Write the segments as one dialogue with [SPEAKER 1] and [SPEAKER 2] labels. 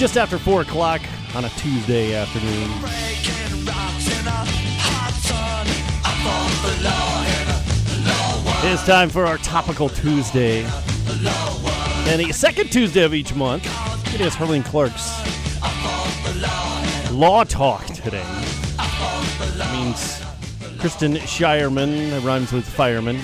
[SPEAKER 1] just after 4 o'clock on a Tuesday afternoon. It's time for our Topical Tuesday. And the second Tuesday of each month, it is Herrling Clark's Law Talk today. That means Kristen Shireman, that rhymes with fireman,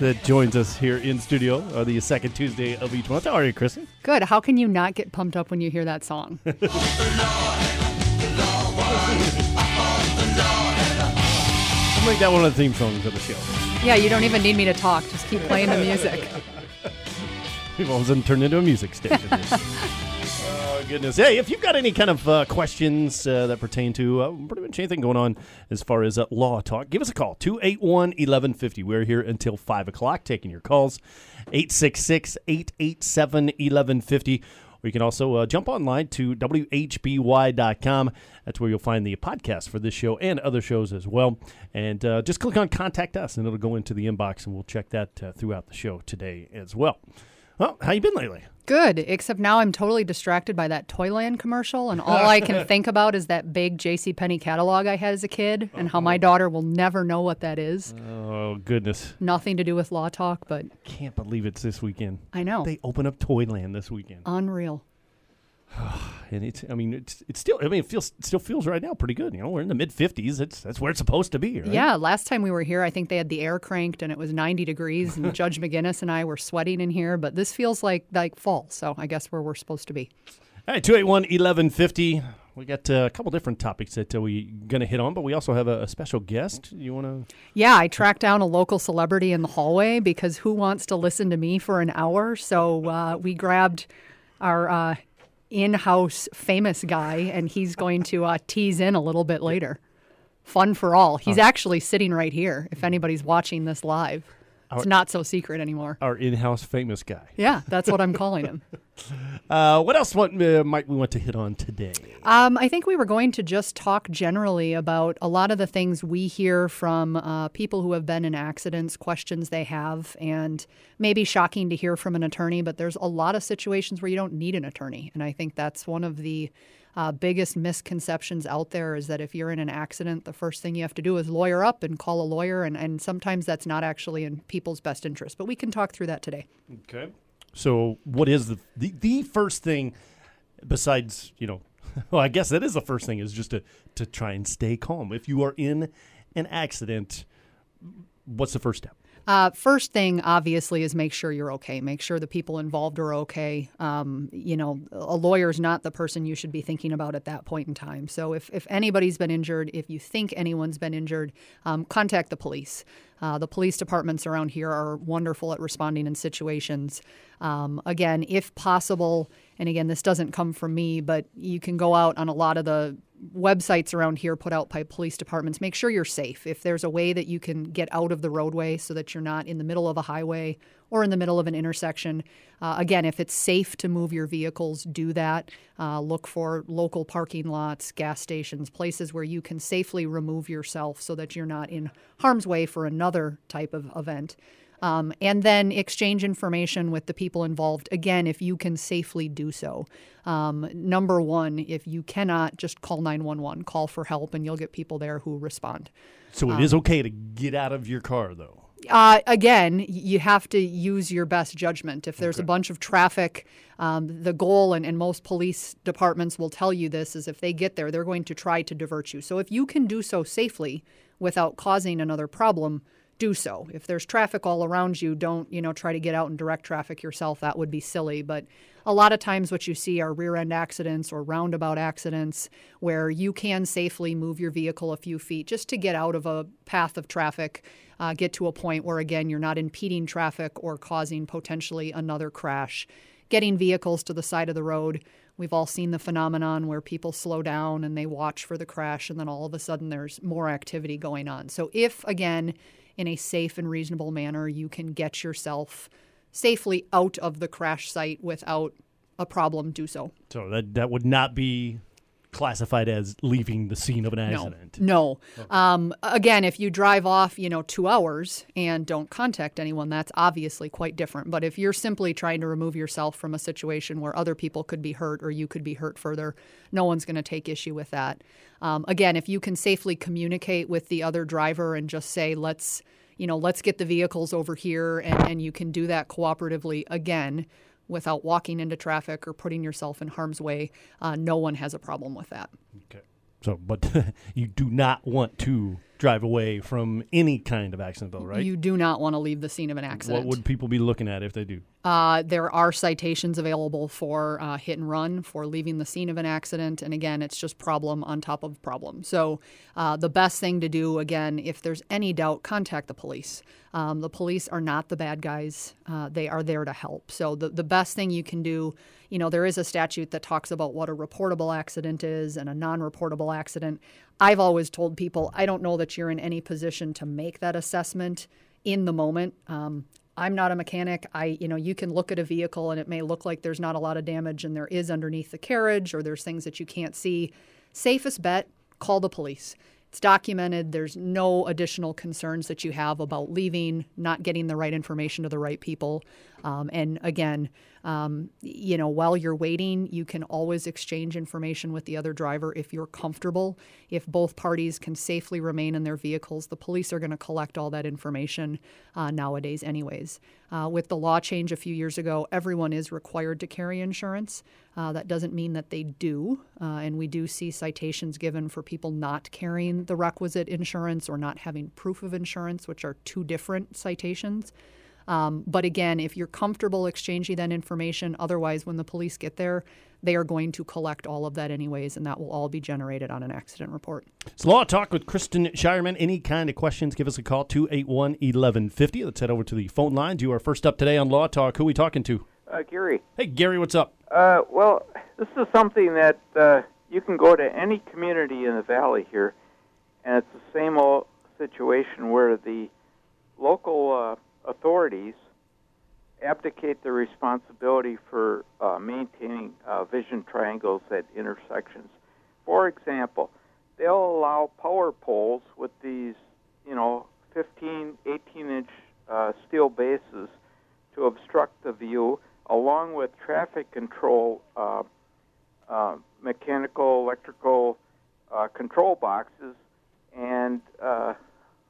[SPEAKER 1] that joins us here in studio on the second Tuesday of each month. How are you, Kristen?
[SPEAKER 2] Good. How can you not get pumped up when you hear that song?
[SPEAKER 1] Make that one of the theme songs of the show.
[SPEAKER 2] yeah, you don't even need me to talk. Just keep playing the music.
[SPEAKER 1] We've all of a sudden turned into a music station. goodness. Hey, if you've got any kind of uh, questions uh, that pertain to uh, pretty much anything going on as far as uh, law talk, give us a call 281 1150. We're here until 5 o'clock taking your calls. 866 887 1150. Or you can also uh, jump online to WHBY.com. That's where you'll find the podcast for this show and other shows as well. And uh, just click on Contact Us, and it'll go into the inbox, and we'll check that throughout the show today as well. Well, how you been lately?
[SPEAKER 2] Good, except now I'm totally distracted by that Toyland commercial, and all I can think about is that big J.C. Penney catalog I had as a kid, and how my uh-huh. daughter will never know what that is.
[SPEAKER 1] Oh goodness!
[SPEAKER 2] Nothing to do with law talk, but
[SPEAKER 1] Can't believe it's this weekend.
[SPEAKER 2] I know.
[SPEAKER 1] They open up Toyland this weekend,
[SPEAKER 2] Unreal.
[SPEAKER 1] And it's. I mean, it's. It's still. I mean, it feels. It still feels right now pretty good. You know, we're in the mid fifties. It's. That's where it's supposed to be. Right?
[SPEAKER 2] Yeah, last time we were here, I think they had the air cranked and it was 90 degrees, and Judge McGinnis and I were sweating in here. But this feels like like fall, so I guess where we're supposed to be.
[SPEAKER 1] All right, 281 1150. We got uh, a couple different topics that uh, we're going to hit on, but we also have a, a special guest. You want to?
[SPEAKER 2] Yeah, I tracked down a local celebrity in the hallway because who wants to listen to me for an hour? So uh, we grabbed our uh, in-house famous guy, and he's going to uh, tease in a little bit later. Fun for all. He's actually sitting right here. If anybody's watching this live, it's not so secret anymore.
[SPEAKER 1] Our in-house famous guy.
[SPEAKER 2] Yeah, that's what I'm calling him.
[SPEAKER 1] Uh, what else want, uh, might we want to hit on today?
[SPEAKER 2] Um, I think we were going to just talk generally about a lot of the things we hear from uh, people who have been in accidents, questions they have, and maybe shocking to hear from an attorney, but there's a lot of situations where you don't need an attorney. And I think that's one of the uh, biggest misconceptions out there is that if you're in an accident, the first thing you have to do is lawyer up and call a lawyer. And, and sometimes that's not actually in people's best interest. But we can talk through that today.
[SPEAKER 1] Okay. So, what is the the, the first thing besides you know? Well, I guess that is the first thing is just to to try and stay calm. If you are in an accident, what's the first step?
[SPEAKER 2] Uh, first thing, obviously, is make sure you're okay. Make sure the people involved are okay. Um, you know, a lawyer is not the person you should be thinking about at that point in time. So, if, if anybody's been injured, if you think anyone's been injured, um, contact the police. Uh, the police departments around here are wonderful at responding in situations. Um, again, if possible, and again, this doesn't come from me, but you can go out on a lot of the websites around here put out by police departments. Make sure you're safe. If there's a way that you can get out of the roadway so that you're not in the middle of a highway or in the middle of an intersection, uh, again, if it's safe to move your vehicles, do that. Uh, look for local parking lots, gas stations, places where you can safely remove yourself so that you're not in harm's way for another type of event. Um, and then exchange information with the people involved. Again, if you can safely do so. Um, number one, if you cannot, just call 911, call for help, and you'll get people there who respond.
[SPEAKER 1] So it is okay to get out of your car, though.
[SPEAKER 2] Uh, again, you have to use your best judgment. If there's a bunch of traffic, um, the goal, and, and most police departments will tell you this, is if they get there, they're going to try to divert you. So if you can do so safely without causing another problem, do so. If there's traffic all around you, don't you know try to get out and direct traffic yourself. That would be silly. But a lot of times what you see are rear end accidents or roundabout accidents where you can safely move your vehicle a few feet just to get out of a path of traffic, uh, get to a point where, again, you're not impeding traffic or causing potentially another crash. Getting vehicles to the side of the road. We've all seen the phenomenon where people slow down and they watch for the crash, and then all of a sudden there's more activity going on. So, if again, in a safe and reasonable manner, you can get yourself safely out of the crash site without a problem, do so.
[SPEAKER 1] So that that would not be classified as leaving the scene of an accident.
[SPEAKER 2] No. no. Um, again, if you drive off, you know, two hours and don't contact anyone, that's obviously quite different. But if you're simply trying to remove yourself from a situation where other people could be hurt or you could be hurt further, no one's going to take issue with that. Um, again, if you can safely communicate with the other driver and just say, let's, you know, let's get the vehicles over here, and, and you can do that cooperatively again without walking into traffic or putting yourself in harm's way, uh, no one has a problem with that.
[SPEAKER 1] Okay. So, but you do not want to drive away from any kind of accident, though, right?
[SPEAKER 2] You do not want to leave the scene of an accident.
[SPEAKER 1] What would people be looking at if they do?
[SPEAKER 2] Uh, there are citations available for uh, hit and run, for leaving the scene of an accident. And again, it's just problem on top of problem. So, uh, the best thing to do, again, if there's any doubt, contact the police. Um, the police are not the bad guys, uh, they are there to help. So, the, the best thing you can do, you know, there is a statute that talks about what a reportable accident is and a non reportable accident. I've always told people I don't know that you're in any position to make that assessment in the moment. Um, I'm not a mechanic. I, you know, you can look at a vehicle and it may look like there's not a lot of damage and there is underneath the carriage or there's things that you can't see. Safest bet, call the police. It's documented. There's no additional concerns that you have about leaving, not getting the right information to the right people. Um, and again, um, you know, while you're waiting, you can always exchange information with the other driver if you're comfortable. If both parties can safely remain in their vehicles, the police are going to collect all that information uh, nowadays, anyways. Uh, with the law change a few years ago, everyone is required to carry insurance. Uh, that doesn't mean that they do, uh, and we do see citations given for people not carrying the requisite insurance or not having proof of insurance, which are two different citations. Um, but again, if you're comfortable exchanging that information, otherwise, when the police get there, they are going to collect all of that anyways, and that will all be generated on an accident report.
[SPEAKER 1] It's Law Talk with Kristen Shireman. Any kind of questions, give us a call, 281 1150. Let's head over to the phone lines. You are first up today on Law Talk. Who are we talking to?
[SPEAKER 3] Uh, Gary.
[SPEAKER 1] Hey, Gary, what's up?
[SPEAKER 3] Uh, well, this is something that uh, you can go to any community in the valley here, and it's the same old situation where the local uh, authorities abdicate their responsibility for uh, maintaining uh, vision triangles at intersections. For example, they'll allow power poles with these, you know, 15, 18 inch uh, steel bases to obstruct the view, along with traffic control, uh, uh, mechanical, electrical uh, control boxes, and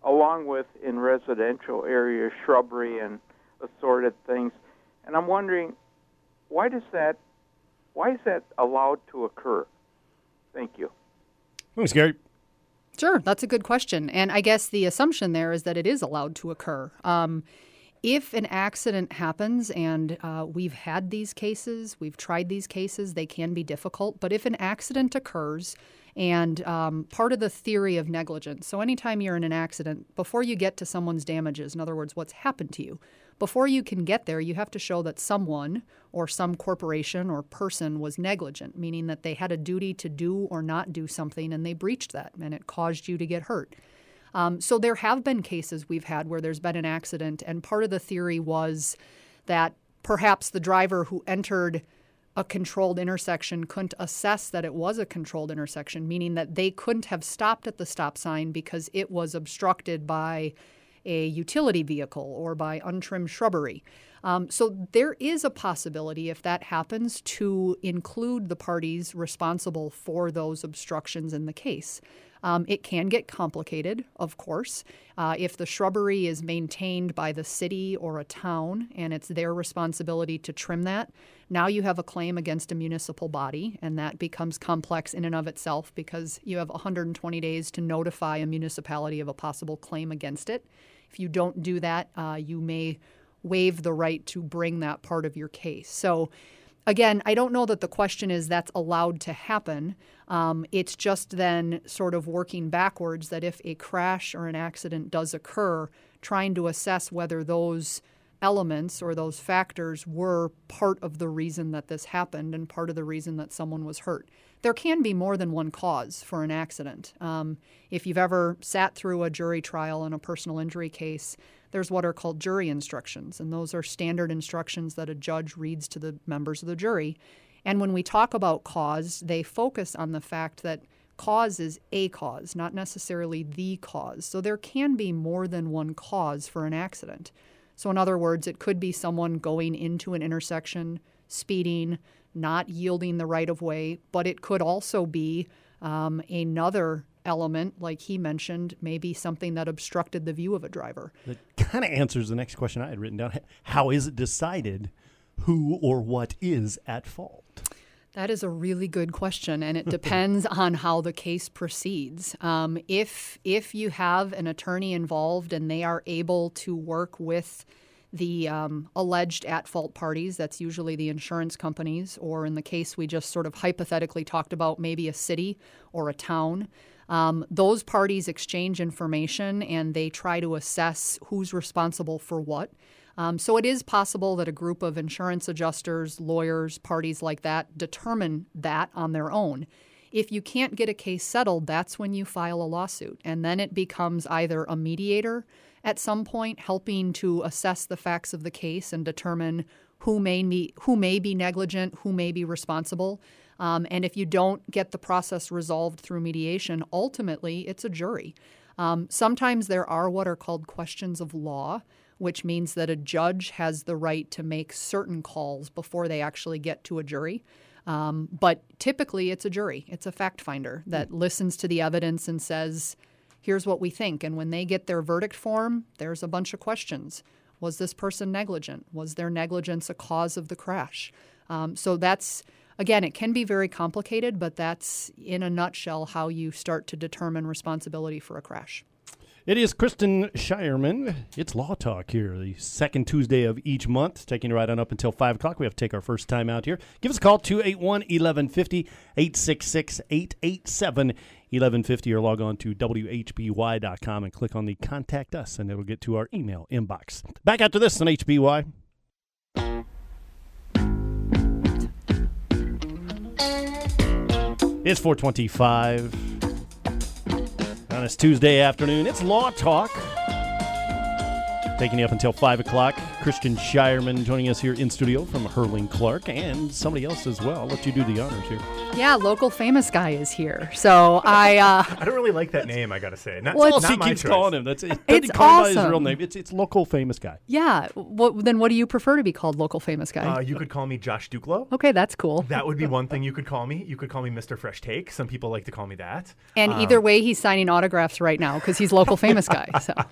[SPEAKER 3] along with in residential areas shrubbery and assorted things. And I'm wondering, why does that, why is that allowed to occur? Thank you.
[SPEAKER 1] Thanks, Gary.
[SPEAKER 2] Sure, that's a good question. And I guess the assumption there is that it is allowed to occur. Um, if an accident happens, and uh, we've had these cases, we've tried these cases, they can be difficult, but if an accident occurs, and um, part of the theory of negligence. So, anytime you're in an accident, before you get to someone's damages, in other words, what's happened to you, before you can get there, you have to show that someone or some corporation or person was negligent, meaning that they had a duty to do or not do something and they breached that and it caused you to get hurt. Um, so, there have been cases we've had where there's been an accident, and part of the theory was that perhaps the driver who entered a controlled intersection couldn't assess that it was a controlled intersection, meaning that they couldn't have stopped at the stop sign because it was obstructed by a utility vehicle or by untrimmed shrubbery. Um, so there is a possibility, if that happens, to include the parties responsible for those obstructions in the case. Um, it can get complicated, of course. Uh, if the shrubbery is maintained by the city or a town and it's their responsibility to trim that, now you have a claim against a municipal body, and that becomes complex in and of itself because you have 120 days to notify a municipality of a possible claim against it. If you don't do that, uh, you may waive the right to bring that part of your case. So again, I don't know that the question is that's allowed to happen. Um, it's just then sort of working backwards that if a crash or an accident does occur, trying to assess whether those elements or those factors were part of the reason that this happened and part of the reason that someone was hurt. There can be more than one cause for an accident. Um, if you've ever sat through a jury trial in a personal injury case, there's what are called jury instructions, and those are standard instructions that a judge reads to the members of the jury. And when we talk about cause, they focus on the fact that cause is a cause, not necessarily the cause. So there can be more than one cause for an accident. So, in other words, it could be someone going into an intersection, speeding, not yielding the right of way, but it could also be um, another element, like he mentioned, maybe something that obstructed the view of a driver.
[SPEAKER 1] That kind of answers the next question I had written down. How is it decided who or what is at fault?
[SPEAKER 2] That is a really good question, and it depends on how the case proceeds. Um, if if you have an attorney involved and they are able to work with the um, alleged at fault parties, that's usually the insurance companies, or in the case we just sort of hypothetically talked about, maybe a city or a town. Um, those parties exchange information and they try to assess who's responsible for what. Um, so it is possible that a group of insurance adjusters, lawyers, parties like that determine that on their own. If you can't get a case settled, that's when you file a lawsuit. And then it becomes either a mediator at some point helping to assess the facts of the case and determine who may be, who may be negligent, who may be responsible. Um, and if you don't get the process resolved through mediation, ultimately it's a jury. Um, sometimes there are what are called questions of law which means that a judge has the right to make certain calls before they actually get to a jury. Um, but typically, it's a jury, it's a fact finder that mm. listens to the evidence and says, here's what we think. And when they get their verdict form, there's a bunch of questions. Was this person negligent? Was their negligence a cause of the crash? Um, so that's, again, it can be very complicated, but that's in a nutshell how you start to determine responsibility for a crash.
[SPEAKER 1] It is Kristen Shireman. It's Law Talk here, the second Tuesday of each month, taking you right on up until 5 o'clock. We have to take our first time out here. Give us a call, 281 1150 866 887 1150, or log on to WHBY.com and click on the Contact Us, and it'll get to our email inbox. Back after this on HBY. It's 425 on this Tuesday afternoon. It's Law Talk. Taking you up until 5 o'clock. Kristen Shireman joining us here in studio from Herrling Clark and somebody else as well. I'll let you do the honors here.
[SPEAKER 2] Yeah, local famous guy is here. So I. Uh,
[SPEAKER 4] I don't really like that name, I got to say.
[SPEAKER 1] Not, well, not he keeps choice. calling him. That's it. It's awesome. by his real name. It's, it's local famous guy.
[SPEAKER 2] Yeah. What, then what do you prefer to be called local famous guy?
[SPEAKER 4] Uh, you could call me Josh Dukelow.
[SPEAKER 2] Okay, that's cool.
[SPEAKER 4] That would be one thing you could call me. You could call me Mr. Fresh Take. Some people like to call me that.
[SPEAKER 2] And um, either way, he's signing autographs right now because he's local famous guy. So.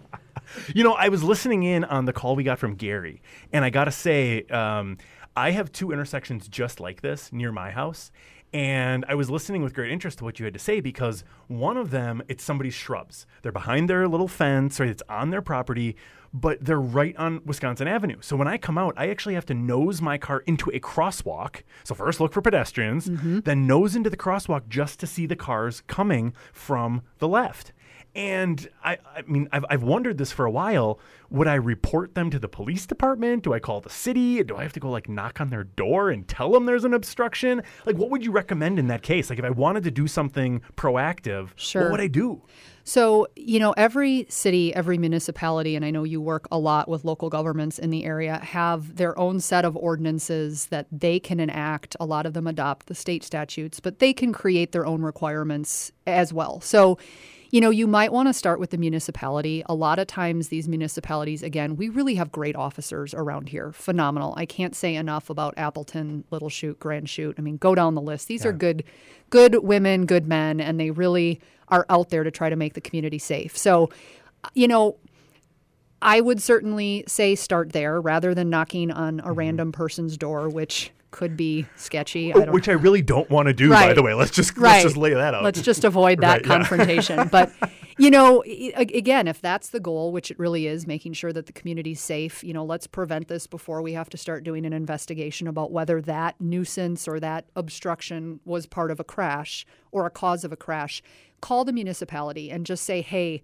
[SPEAKER 4] You know, I was listening in on the call we got from Gary, and I got to say, um, I have two intersections just like this near my house. And I was listening with great interest to what you had to say because one of them, it's somebody's shrubs. They're behind their little fence, or it's on their property, but they're right on Wisconsin Avenue. So when I come out, I actually have to nose my car into a crosswalk. So first look for pedestrians, mm-hmm. then nose into the crosswalk just to see the cars coming from the left. And I, I mean, I've, I've wondered this for a while. Would I report them to the police department? Do I call the city? Do I have to go like knock on their door and tell them there's an obstruction? Like, what would you recommend in that case? Like, if I wanted to do something proactive, sure. what would I do?
[SPEAKER 2] So, you know, every city, every municipality, and I know you work a lot with local governments in the area, have their own set of ordinances that they can enact. A lot of them adopt the state statutes, but they can create their own requirements as well. So, you know, you might want to start with the municipality. A lot of times, these municipalities, again, we really have great officers around here. Phenomenal. I can't say enough about Appleton, Little Chute, Grand Chute. I mean, go down the list. These yeah. are good, good women, good men, and they really are out there to try to make the community safe. So, you know, I would certainly say start there rather than knocking on a mm-hmm. random person's door, which could be sketchy.
[SPEAKER 4] I Which I really don't want to do, right. by the way. Let's just right. let's just lay that out.
[SPEAKER 2] Let's just avoid that right, confrontation. Yeah. but you know, again, if that's the goal, which it really is, making sure that the community's safe, you know, let's prevent this before we have to start doing an investigation about whether that nuisance or that obstruction was part of a crash or a cause of a crash. Call the municipality and just say, hey,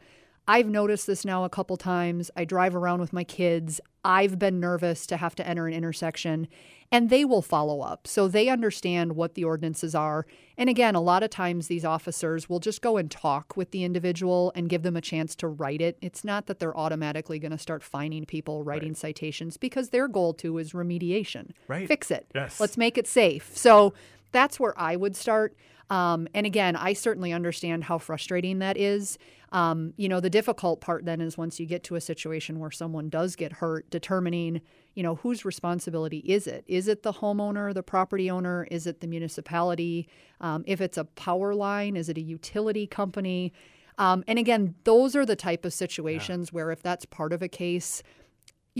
[SPEAKER 2] I've noticed this now a couple times. I drive around with my kids. I've been nervous to have to enter an intersection, and they will follow up. So they understand what the ordinances are. And again, a lot of times these officers will just go and talk with the individual and give them a chance to write it. It's not that they're automatically going to start fining people, writing citations, because their goal too is remediation.
[SPEAKER 4] Right.
[SPEAKER 2] Fix it.
[SPEAKER 4] Yes.
[SPEAKER 2] Let's make it safe. So that's where I would start. Um, and again, I certainly understand how frustrating that is. Um, you know, the difficult part then is once you get to a situation where someone does get hurt, determining, you know, whose responsibility is it? Is it the homeowner, the property owner? Is it the municipality? Um, if it's a power line, is it a utility company? Um, and again, those are the type of situations where if that's part of a case,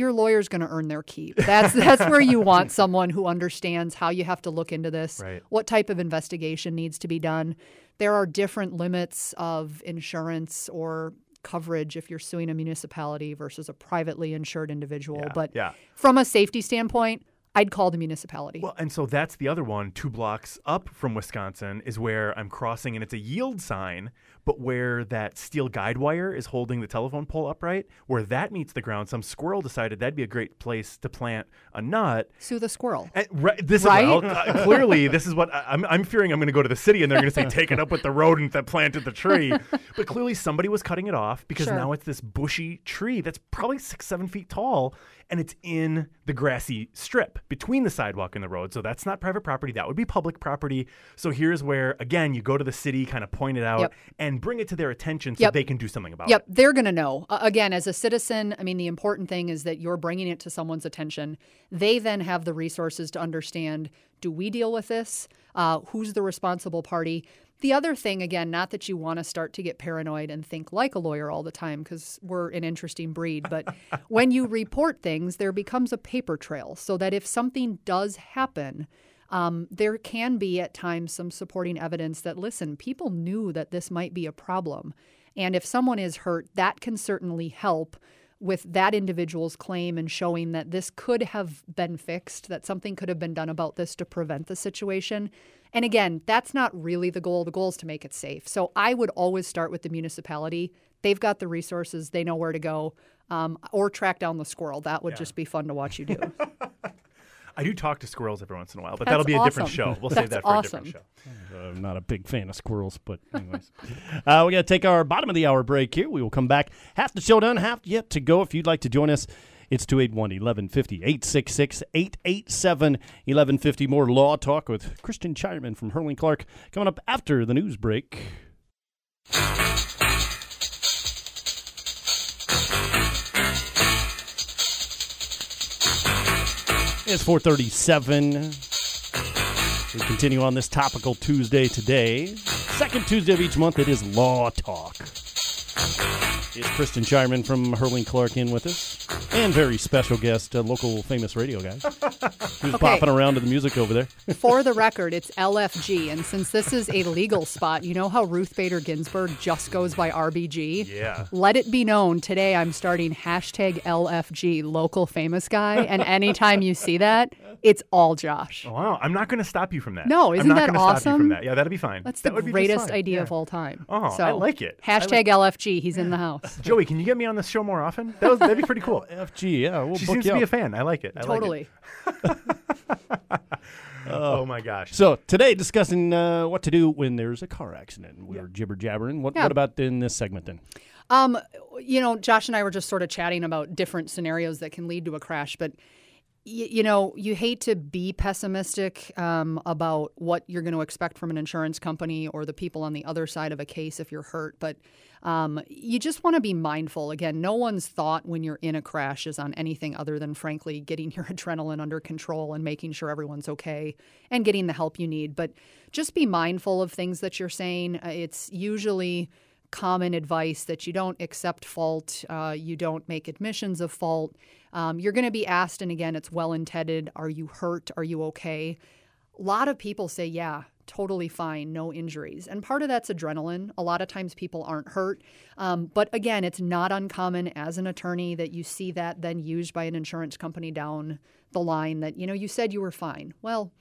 [SPEAKER 2] your lawyer's going to earn their keep. That's that's where you want someone who understands how you have to look into this,
[SPEAKER 4] Right.
[SPEAKER 2] what type of investigation needs to be done. There are different limits of insurance or coverage if you're suing a municipality versus a privately insured individual. but
[SPEAKER 4] yeah.
[SPEAKER 2] from a safety standpoint, I'd call the municipality.
[SPEAKER 4] Well, and so that's the other one. Two blocks up from Wisconsin is where I'm crossing, and it's a yield sign, but where that steel guide wire is holding the telephone pole upright, where that meets the ground, some squirrel decided that'd be a great place to plant a nut.
[SPEAKER 2] Sue the squirrel.
[SPEAKER 4] And, right, this
[SPEAKER 2] Right?
[SPEAKER 4] is well, uh, clearly this is what I, I'm. I'm fearing. I'm going to go to the city and they're going to say take it up with the rodent that planted the tree. but clearly somebody was cutting it off because
[SPEAKER 2] Sure.
[SPEAKER 4] now it's this bushy tree that's probably six, seven feet tall, and it's in the grassy strip between the sidewalk and the road. So that's not private property. That would be public property. So here's where again you go to the city, kind of point it out,
[SPEAKER 2] Yep.
[SPEAKER 4] and bring it to their attention so
[SPEAKER 2] Yep.
[SPEAKER 4] they can do something about
[SPEAKER 2] Yep,
[SPEAKER 4] it.
[SPEAKER 2] Yep, they're going to know. Uh, again, as a citizen, I mean, the important thing is that you're bringing it to someone's attention. They then have the resources to understand do we deal with this? Uh, who's the responsible party? The other thing, again, not that you want to start to get paranoid and think like a lawyer all the time because we're an interesting breed, but when you report things, there becomes a paper trail so that if something does happen, um, there can be at times some supporting evidence that, listen, people knew that this might be a problem. And if someone is hurt, that can certainly help with that individual's claim and showing that this could have been fixed, that something could have been done about this to prevent the situation. And again, that's not really the goal. The goal is to make it safe. So I would always start with the municipality. They've got the resources, they know where to go, um, or track down the squirrel. That would just be fun to watch you do.
[SPEAKER 4] I do talk to squirrels every once in a while, but
[SPEAKER 2] That's
[SPEAKER 4] that'll be a different show. We'll save that for a different show.
[SPEAKER 1] I'm not a big fan of squirrels, but anyways. uh, we got to take our bottom of the hour break here. We will come back. Half the show done, half yet to go. If you'd like to join us, it's 281 1150 866 887 1150. More law talk with Kristen Shireman from Herrling Clark coming up after the news break. It's 437. We continue on this topical Tuesday today. Second Tuesday of each month, it is Law Talk. It's Kristen Shireman from Herrling Clark in with us, and very special guest, a local famous radio guy who's
[SPEAKER 2] Okay.
[SPEAKER 1] popping around to the music over there.
[SPEAKER 2] For the record, it's LFG. And since this is a legal spot, you know how Ruth Bader Ginsburg just goes by RBG?
[SPEAKER 4] Yeah.
[SPEAKER 2] Let it be known today I'm starting hashtag LFG, local famous guy. And anytime you see that, it's all Josh.
[SPEAKER 4] Oh, wow, I'm not going to stop you from that.
[SPEAKER 2] No,
[SPEAKER 4] I'm
[SPEAKER 2] isn't that
[SPEAKER 4] gonna Stop you from
[SPEAKER 2] awesome?
[SPEAKER 4] that. Yeah, that'll be fine.
[SPEAKER 2] That's
[SPEAKER 4] that
[SPEAKER 2] the
[SPEAKER 4] would be just
[SPEAKER 2] greatest
[SPEAKER 4] fine.
[SPEAKER 2] idea
[SPEAKER 4] Yeah.
[SPEAKER 2] of all time.
[SPEAKER 4] Oh,
[SPEAKER 2] so,
[SPEAKER 4] I like it. I
[SPEAKER 2] Hashtag LFG, he's in the house.
[SPEAKER 4] Joey, can you get me on this show more often? That was, that'd be pretty cool.
[SPEAKER 1] FG, yeah, we'll
[SPEAKER 4] She
[SPEAKER 1] book
[SPEAKER 4] seems
[SPEAKER 1] you
[SPEAKER 4] to be a fan. I like it. I like it.
[SPEAKER 2] totally.
[SPEAKER 4] Oh my gosh.
[SPEAKER 1] So today, discussing uh, what to do when there's a car accident. We were jibber jabbering. What,
[SPEAKER 2] Yeah.
[SPEAKER 1] what about in this segment then?
[SPEAKER 2] Um, you know, Josh and I were just sort of chatting about different scenarios that can lead to a crash, but y- you know, you hate to be pessimistic um, about what you're going to expect from an insurance company or the people on the other side of a case if you're hurt, but um, you just want to be mindful. Again, no one's thought when you're in a crash is on anything other than, frankly, getting your adrenaline under control and making sure everyone's okay and getting the help you need. But just be mindful of things that you're saying. Uh, It's usually common advice that you don't accept fault, uh, you don't make admissions of fault. Um, you're going to be asked, and again, it's well intended Are you hurt? Are you okay? A lot of people say, Yeah, totally fine, no injuries. And part of that's adrenaline. A lot of times people aren't hurt. Um, but again, it's not uncommon as an attorney that you see that then used by an insurance company down the line that, you know, you said you were fine. Well,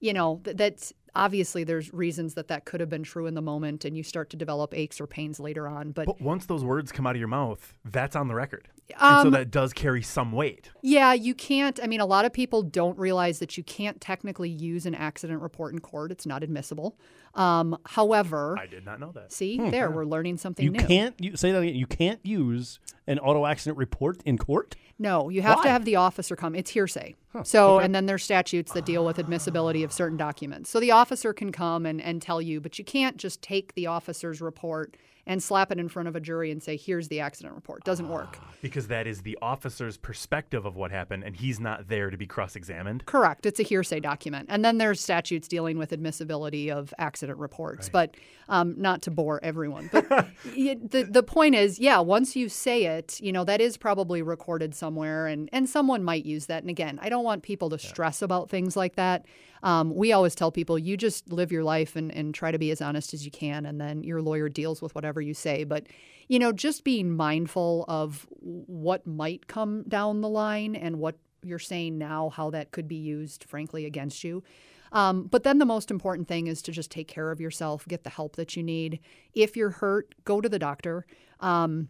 [SPEAKER 2] you know, th- that's obviously there's reasons that that could have been true in the moment and you start to develop aches or pains later on. But,
[SPEAKER 4] But once those words come out of your mouth, that's on the record. and so
[SPEAKER 2] Um,
[SPEAKER 4] that does carry some weight.
[SPEAKER 2] Yeah, you can't. I mean, a lot of people don't realize that you can't technically use an accident report in court. It's not admissible. Um, however,
[SPEAKER 4] I did not know that.
[SPEAKER 2] see, there, we're learning something
[SPEAKER 1] You
[SPEAKER 2] new.
[SPEAKER 1] can't you, say that again. You can't use an auto accident report in court.
[SPEAKER 2] No, you have
[SPEAKER 1] Why?
[SPEAKER 2] to have the officer come. It's hearsay. So, and then there's statutes that deal with admissibility of certain documents. So the officer can come and, and tell you, but you can't just take the officer's report and slap it in front of a jury and say, here's the accident report. Doesn't work.
[SPEAKER 4] Because that is the officer's perspective of what happened, and he's not there to be cross examined.
[SPEAKER 2] Correct. It's a hearsay document. And then there's statutes dealing with admissibility of accident reports, but um, not to bore everyone. But the, the point is, yeah, once you say it, you know, that is probably recorded somewhere and, and someone might use that. And again, I don't want people to stress about things like that. Um, we always tell people you just live your life and, and try to be as honest as you can, and then your lawyer deals with whatever you say. But, you know, just being mindful of what might come down the line and what you're saying now, how that could be used, frankly, against you. Um, but then the most important thing is to just take care of yourself, get the help that you need. If you're hurt, go to the doctor. Um,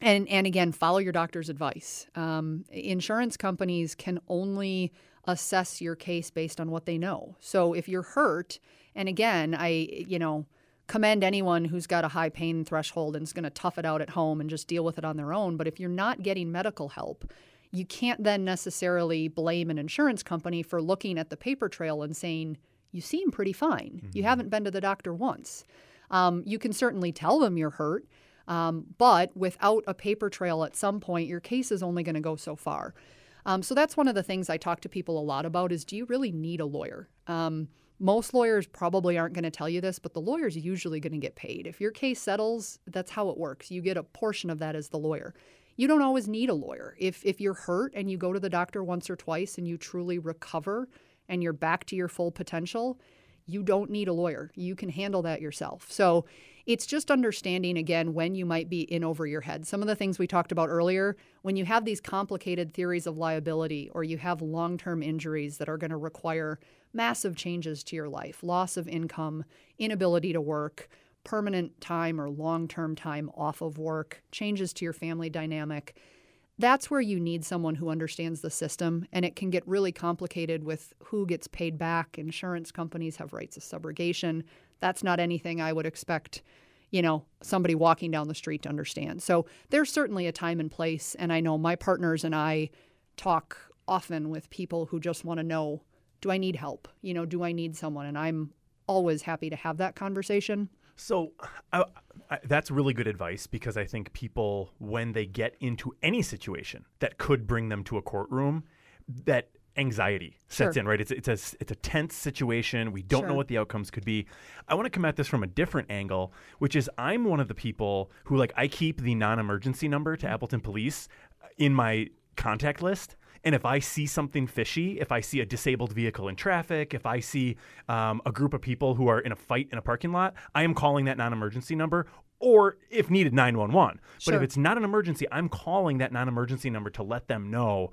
[SPEAKER 2] and, and again, follow your doctor's advice. Um, insurance companies can only assess your case based on what they know. So if you're hurt, and again, I, you know, commend anyone who's got a high pain threshold and is going to tough it out at home and just deal with it on their own. But if you're not getting medical help, you can't then necessarily blame an insurance company for looking at the paper trail and saying, you seem pretty fine. You haven't been to the doctor once. Um, you can certainly tell them you're hurt, um, but without a paper trail at some point, your case is only going to go so far. Um, so that's one of the things I talk to people a lot about is do you really need a lawyer? Um, most lawyers probably aren't going to tell you this, but the lawyer's usually going to get paid. If your case settles, that's how it works. You get a portion of that as the lawyer. You don't always need a lawyer. If if you're hurt and you go to the doctor once or twice and you truly recover and you're back to your full potential, you don't need a lawyer. You can handle that yourself. So it's just understanding again when you might be in over your head. Some of the things we talked about earlier, when you have these complicated theories of liability or you have long term injuries that are going to require massive changes to your life, loss of income, inability to work, permanent time or long term time off of work, changes to your family dynamic that's where you need someone who understands the system and it can get really complicated with who gets paid back insurance companies have rights of subrogation that's not anything i would expect you know somebody walking down the street to understand. So there's certainly a time and place and i know my partners and i talk often with people who just want to know do i need help? You know do i need someone? And i'm always happy to have that conversation.
[SPEAKER 4] So I, I, that's really good advice because I think people, when they get into any situation that could bring them to a courtroom, that anxiety sets
[SPEAKER 2] Sure.
[SPEAKER 4] in, right? It's it's a it's a tense situation. We don't know what the outcomes could be. I want to come at this from a different angle, which is I'm one of the people who like I keep the non-emergency number to Appleton Police in my contact list. And if I see something fishy, if I see a disabled vehicle in traffic, if I see um, a group of people who are in a fight in a parking lot, I am calling that non emergency number or, if needed, 911. But if it's not an emergency, I'm calling that non emergency number to let them know.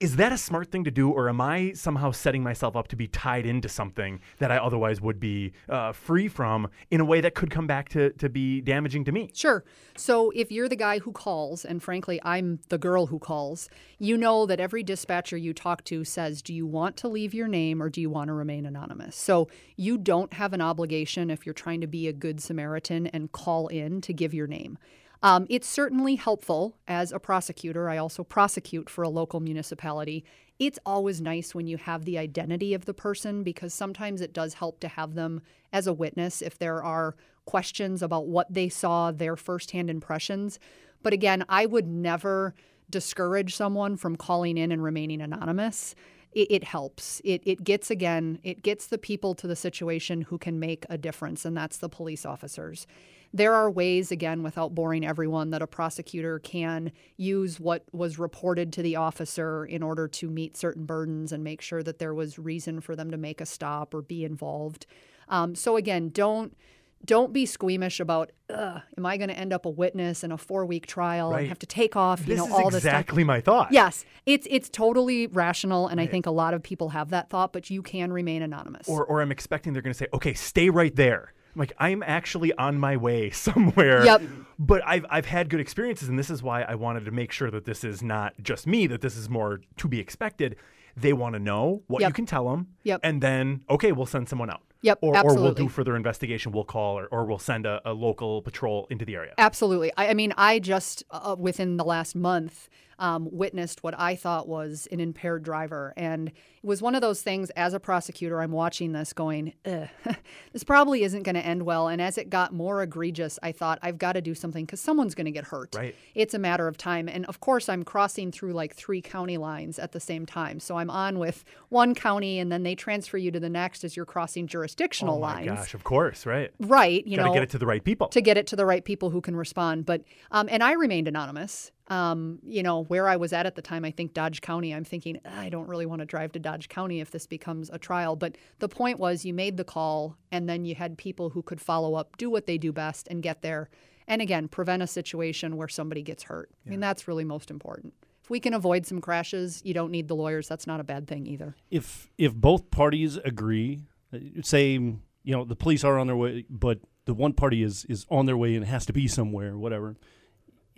[SPEAKER 4] Is that a smart thing to do, or am I somehow setting myself up to be tied into something that I otherwise would be uh, free from in a way that could come back to, to be damaging to me?
[SPEAKER 2] Sure. So if you're the guy who calls, and frankly, I'm the girl who calls, you know that every dispatcher you talk to says, Do you want to leave your name or do you want to remain anonymous? So you don't have an obligation if you're trying to be a good Samaritan and call in to give your name. Um, it's certainly helpful as a prosecutor. I also prosecute for a local municipality. It's always nice when you have the identity of the person because sometimes it does help to have them as a witness if there are questions about what they saw, their firsthand impressions. But again, I would never discourage someone from calling in and remaining anonymous. It, it helps. It, it gets, again, it gets the people to the situation who can make a difference, and that's the police officers. There are ways, again, without boring everyone, that a prosecutor can use what was reported to the officer in order to meet certain burdens and make sure that there was reason for them to make a stop or be involved. Um, so again, don't don't be squeamish about. Am I going to end up a witness in a four week trial
[SPEAKER 4] Right.
[SPEAKER 2] and have to take off?
[SPEAKER 4] This
[SPEAKER 2] you know
[SPEAKER 4] is
[SPEAKER 2] all this
[SPEAKER 4] exactly my thought.
[SPEAKER 2] Yes, it's it's totally rational, and I think a lot of people have that thought. But you can remain anonymous.
[SPEAKER 4] Or, or I'm expecting they're going to say, okay, stay right there. I'm like, I'm actually on my way somewhere.
[SPEAKER 2] Yep.
[SPEAKER 4] But I've, I've had good experiences, and this is why I wanted to make sure that this is not just me, that this is more to be expected. They want to know what you can tell them.
[SPEAKER 2] Yep.
[SPEAKER 4] And then, okay, we'll send someone out.
[SPEAKER 2] Yep,
[SPEAKER 4] Or, or we'll do further investigation. We'll call or, or we'll send a, a local patrol into the area.
[SPEAKER 2] Absolutely. I, I mean, I just uh, within the last month um, witnessed what I thought was an impaired driver, and it was one of those things. As a prosecutor, I'm watching this, going, "This probably isn't going to end well." And as it got more egregious, I thought, "I've got to do something because someone's going to get hurt.
[SPEAKER 4] Right.
[SPEAKER 2] It's a matter of time." And of course, I'm crossing through like three county lines at the same time. So I'm on with one county, and then they transfer you to the next as you're crossing jurisdictional
[SPEAKER 4] oh my
[SPEAKER 2] lines.
[SPEAKER 4] gosh, of course, right.
[SPEAKER 2] Right. You
[SPEAKER 4] Got to
[SPEAKER 2] know,
[SPEAKER 4] get it to the right people.
[SPEAKER 2] to get it to the right people who can respond. But um, and I remained anonymous. Um, you know where I was at at the time. I think Dodge County. I'm thinking I don't really want to drive to Dodge County if this becomes a trial. But the point was, you made the call, and then you had people who could follow up, do what they do best, and get there. And again, prevent a situation where somebody gets hurt. I mean, that's really most important. If we can avoid some crashes, you don't need the lawyers. That's not a bad thing either.
[SPEAKER 1] if if both parties agree, uh, say you know the police are on their way, but the one party is is on their way and has to be somewhere, whatever.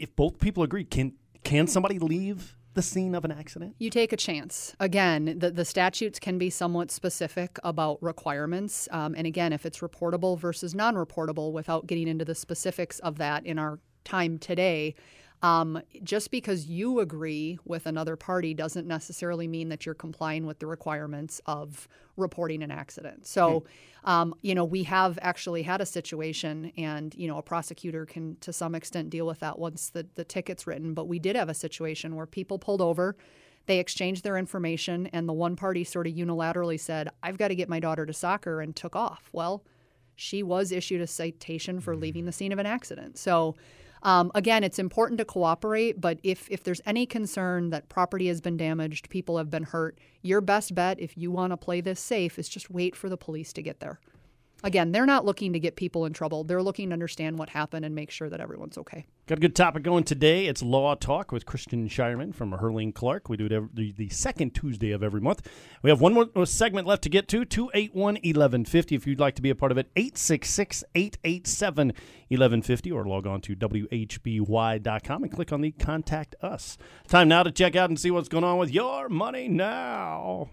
[SPEAKER 1] If both people agree, can can somebody leave the scene of an accident?
[SPEAKER 2] You take a chance. Again, the, the statutes can be somewhat specific about requirements. Um, and again, if it's reportable versus non reportable, without getting into the specifics of that in our time today, um, just because you agree with another party doesn't necessarily mean that you're complying with the requirements of reporting an accident. So, um, you know, we have actually had a situation, and you know, a prosecutor can to some extent deal with that once the the ticket's written. But we did have a situation where people pulled over. They exchanged their information, and the one party sort of unilaterally said, I've got to get my daughter to soccer, and took off. Well, she was issued a citation for leaving the scene of an accident. So, um, again, it's important to cooperate, but if, if there's any concern that property has been damaged, people have been hurt, your best bet, if you want to play this safe, is just wait for the police to get there. Again, they're not looking to get people in trouble. They're looking to understand what happened and make sure that everyone's okay.
[SPEAKER 1] Got a good topic going today. It's Law Talk with Kristen Shireman from Herrling Clark. We do it every, the, second Tuesday of every month. We have one more uh, segment left to get to 281 1150. If you'd like to be a part of it, 866 887 1150 or log on to WHBY.com and click on the Contact Us. Time now to check out and see what's going on with your money now.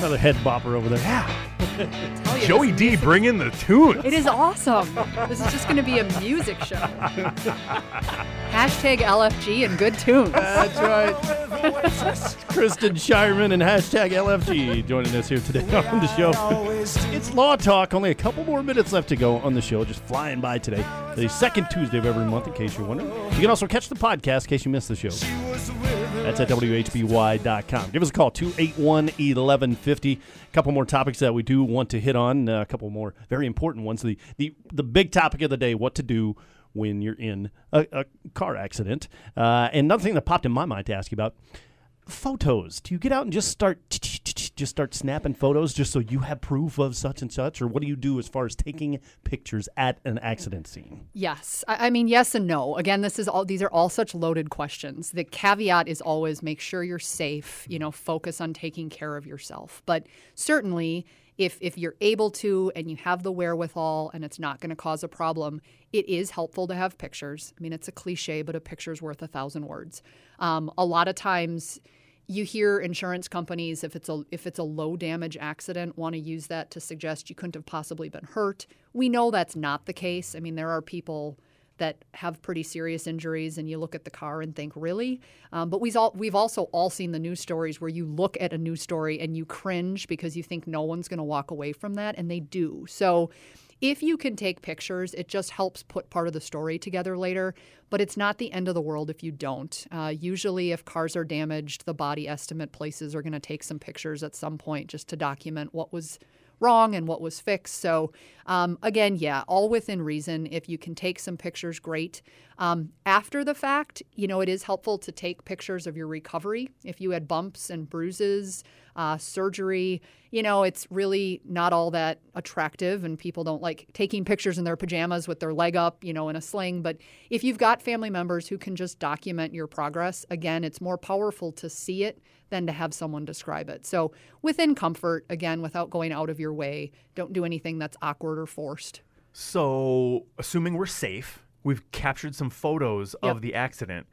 [SPEAKER 1] Another head bopper over there. Yeah.
[SPEAKER 2] You,
[SPEAKER 4] Joey D,
[SPEAKER 2] music-
[SPEAKER 4] bring in the tune.
[SPEAKER 2] It is awesome. this is just going to be a music show. Hashtag LFG and good tunes.
[SPEAKER 1] That's right. Kristen Shireman and hashtag LFG joining us here today on the show. It's Law Talk. Only a couple more minutes left to go on the show. Just flying by today. The second Tuesday of every month, in case you're wondering. You can also catch the podcast in case you missed the show. That's at WHBY.com. Give us a call, 281 1150. A couple more topics that we do want to hit on. Uh, a couple more very important ones. The, the, the big topic of the day what to do when you're in a, a car accident. Uh, and another thing that popped in my mind to ask you about photos. Do you get out and just start just start snapping photos just so you have proof of such and such, or what do you do as far as taking pictures at an accident scene?
[SPEAKER 2] Yes. I, I mean, yes and no. Again, this is all these are all such loaded questions. The caveat is always make sure you're safe, you know, focus on taking care of yourself. But certainly if if you're able to and you have the wherewithal and it's not going to cause a problem, it is helpful to have pictures. I mean, it's a cliche, but a picture's worth a thousand words. Um, a lot of times you hear insurance companies if it's a if it's a low damage accident want to use that to suggest you couldn't have possibly been hurt. We know that's not the case. I mean, there are people that have pretty serious injuries, and you look at the car and think, really? Um, but we've all we've also all seen the news stories where you look at a news story and you cringe because you think no one's going to walk away from that, and they do. So. If you can take pictures, it just helps put part of the story together later, but it's not the end of the world if you don't. Uh, usually, if cars are damaged, the body estimate places are going to take some pictures at some point just to document what was wrong and what was fixed. So, um, again, yeah, all within reason. If you can take some pictures, great. Um, after the fact, you know, it is helpful to take pictures of your recovery. If you had bumps and bruises, uh, surgery, you know, it's really not all that attractive, and people don't like taking pictures in their pajamas with their leg up, you know, in a sling. But if you've got family members who can just document your progress, again, it's more powerful to see it than to have someone describe it. So, within comfort, again, without going out of your way, don't do anything that's awkward or forced.
[SPEAKER 4] So, assuming we're safe, we've captured some photos
[SPEAKER 2] Yep.
[SPEAKER 4] of the accident.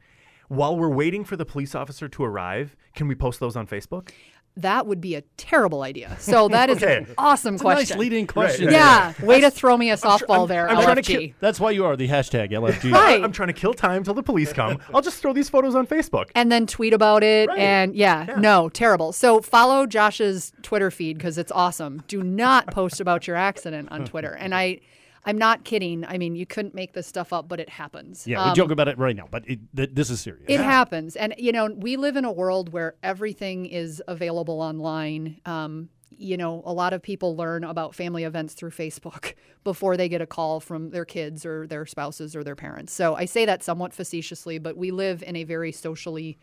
[SPEAKER 4] While we're waiting for the police officer to arrive, can we post those on Facebook?
[SPEAKER 2] That would be a terrible idea. So, that is
[SPEAKER 4] Okay.
[SPEAKER 2] an awesome
[SPEAKER 1] It's a nice leading question.
[SPEAKER 4] right.
[SPEAKER 2] yeah, way to throw me a softball
[SPEAKER 4] I'm-
[SPEAKER 2] there,
[SPEAKER 4] I'm trying to
[SPEAKER 2] LFG.
[SPEAKER 4] ki-
[SPEAKER 1] That's why you are the hashtag LFG.
[SPEAKER 2] Right.
[SPEAKER 4] I'm trying to kill time till the police come. I'll just throw these photos on Facebook.
[SPEAKER 2] and then tweet about it
[SPEAKER 4] Right.
[SPEAKER 2] and yeah,
[SPEAKER 4] Yeah.
[SPEAKER 2] no terrible so follow josh's twitter feed because it's awesome do not post about your accident on twitter and i i'm not kidding. I mean you couldn't make this stuff up but it happens.
[SPEAKER 1] Yeah, we
[SPEAKER 2] Um,
[SPEAKER 1] joke about it right now, but it, th- this is serious.
[SPEAKER 2] it happens. And you know we live in a world where everything is available online. Um, you know a lot of people learn about family events through facebook before they get a call from their kids or their spouses or their parents. So i say that somewhat facetiously but we live in a very socially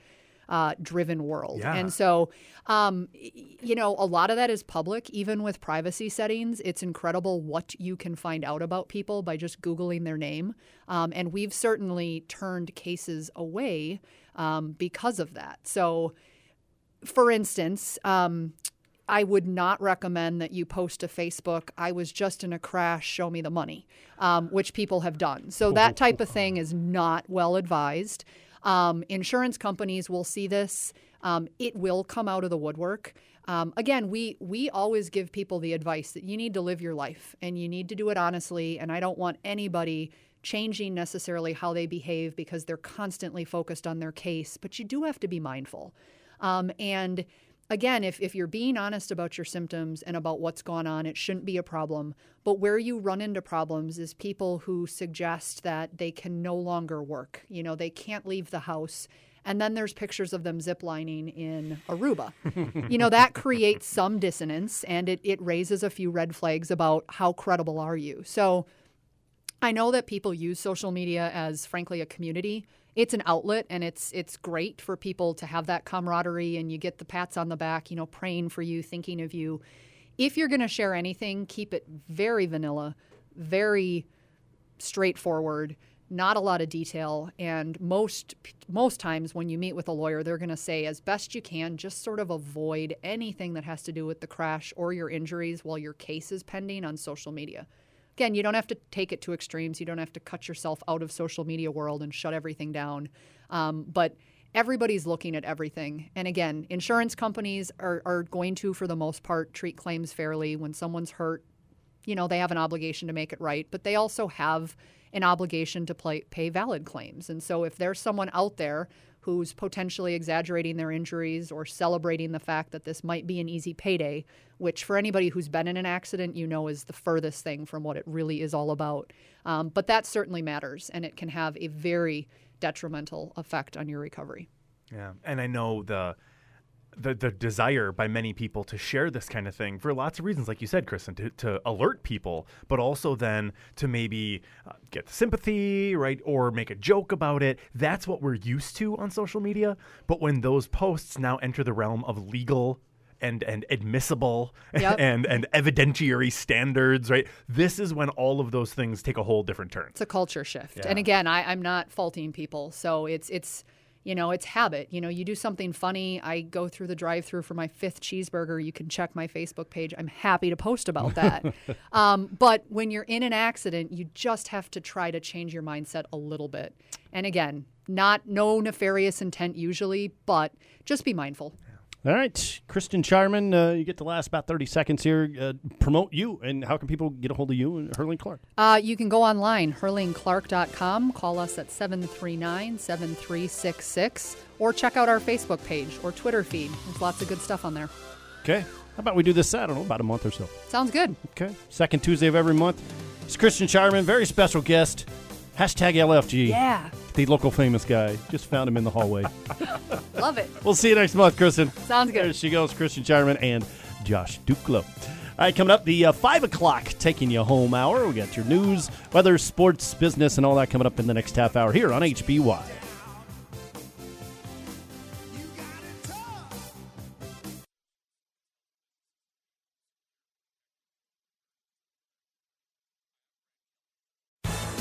[SPEAKER 2] uh, driven world
[SPEAKER 4] Yeah.
[SPEAKER 2] and so um, you know a lot of that is public even with privacy settings it's incredible what you can find out about people by just googling their name um, and we've certainly turned cases away um, because of that so for instance, um, I would not recommend that you post to Facebook, I was just in a crash, show me the money, um, which people have done. So that type of thing is not well advised. Um, insurance companies will see this. Um, it will come out of the woodwork. Um, again, we we always give people the advice that you need to live your life and you need to do it honestly. And I don't want anybody changing necessarily how they behave because they're constantly focused on their case. But you do have to be mindful. Um, and again, if, if you're being honest about your symptoms and about what's gone on, it shouldn't be a problem. But where you run into problems is people who suggest that they can no longer work. You know, they can't leave the house. And then there's pictures of them ziplining in Aruba. you know, that creates some dissonance and it, it raises a few red flags about how credible are you. So, I know that people use social media as frankly a community. It's an outlet and it's it's great for people to have that camaraderie and you get the pats on the back, you know, praying for you, thinking of you. If you're going to share anything, keep it very vanilla, very straightforward, not a lot of detail, and most most times when you meet with a lawyer, they're going to say as best you can just sort of avoid anything that has to do with the crash or your injuries while your case is pending on social media again, you don't have to take it to extremes. You don't have to cut yourself out of social media world and shut everything down. Um, but everybody's looking at everything. And again, insurance companies are, are going to, for the most part, treat claims fairly. When someone's hurt, you know, they have an obligation to make it right, but they also have an obligation to play, pay valid claims. And so if there's someone out there who's potentially exaggerating their injuries or celebrating the fact that this might be an easy payday, which for anybody who's been in an accident, you know is the furthest thing from what it really is all about. Um, but that certainly matters, and it can have a very detrimental effect on your recovery.
[SPEAKER 4] Yeah, and I know the the the desire by many people to share this kind of thing for lots of reasons, like you said, Kristen, to, to alert people, but also then to maybe uh, get sympathy, right, or make a joke about it. That's what we're used to on social media. But when those posts now enter the realm of legal and and admissible
[SPEAKER 2] Yep.
[SPEAKER 4] and and evidentiary standards, right? This is when all of those things take a whole different turn.
[SPEAKER 2] It's a culture shift.
[SPEAKER 4] Yeah.
[SPEAKER 2] And again, I, I'm not faulting people. So it's it's you know, it's habit. You know, you do something funny. I go through the drive through for my fifth cheeseburger. You can check my Facebook page. I'm happy to post about that. um, but when you're in an accident, you just have to try to change your mindset a little bit. And again, not no nefarious intent usually, but just be mindful.
[SPEAKER 1] All right, Kristen Shireman, uh, you get the last about 30 seconds here. Uh, promote you, and how can people get a hold of you and Herrling Clark?
[SPEAKER 2] Uh, you can go online, herrlingclark.com, call us at 739 7366, or check out our Facebook page or Twitter feed. There's lots of good stuff on there.
[SPEAKER 1] Okay. How about we do this, I don't know, about a month or so?
[SPEAKER 2] Sounds good.
[SPEAKER 1] Okay. Second Tuesday of every month. It's Kristen Shireman, very special guest. Hashtag LFG.
[SPEAKER 2] Yeah.
[SPEAKER 1] The local famous guy. Just found him in the hallway.
[SPEAKER 2] Love it.
[SPEAKER 1] we'll see you next month, Kristen.
[SPEAKER 2] Sounds
[SPEAKER 1] There
[SPEAKER 2] good.
[SPEAKER 1] she goes, Kristen Shireman and Josh Dukelow. All right, coming up, the uh, 5 o'clock taking you home hour. We got your news, weather, sports, business, and all that coming up in the next half hour here on HBY.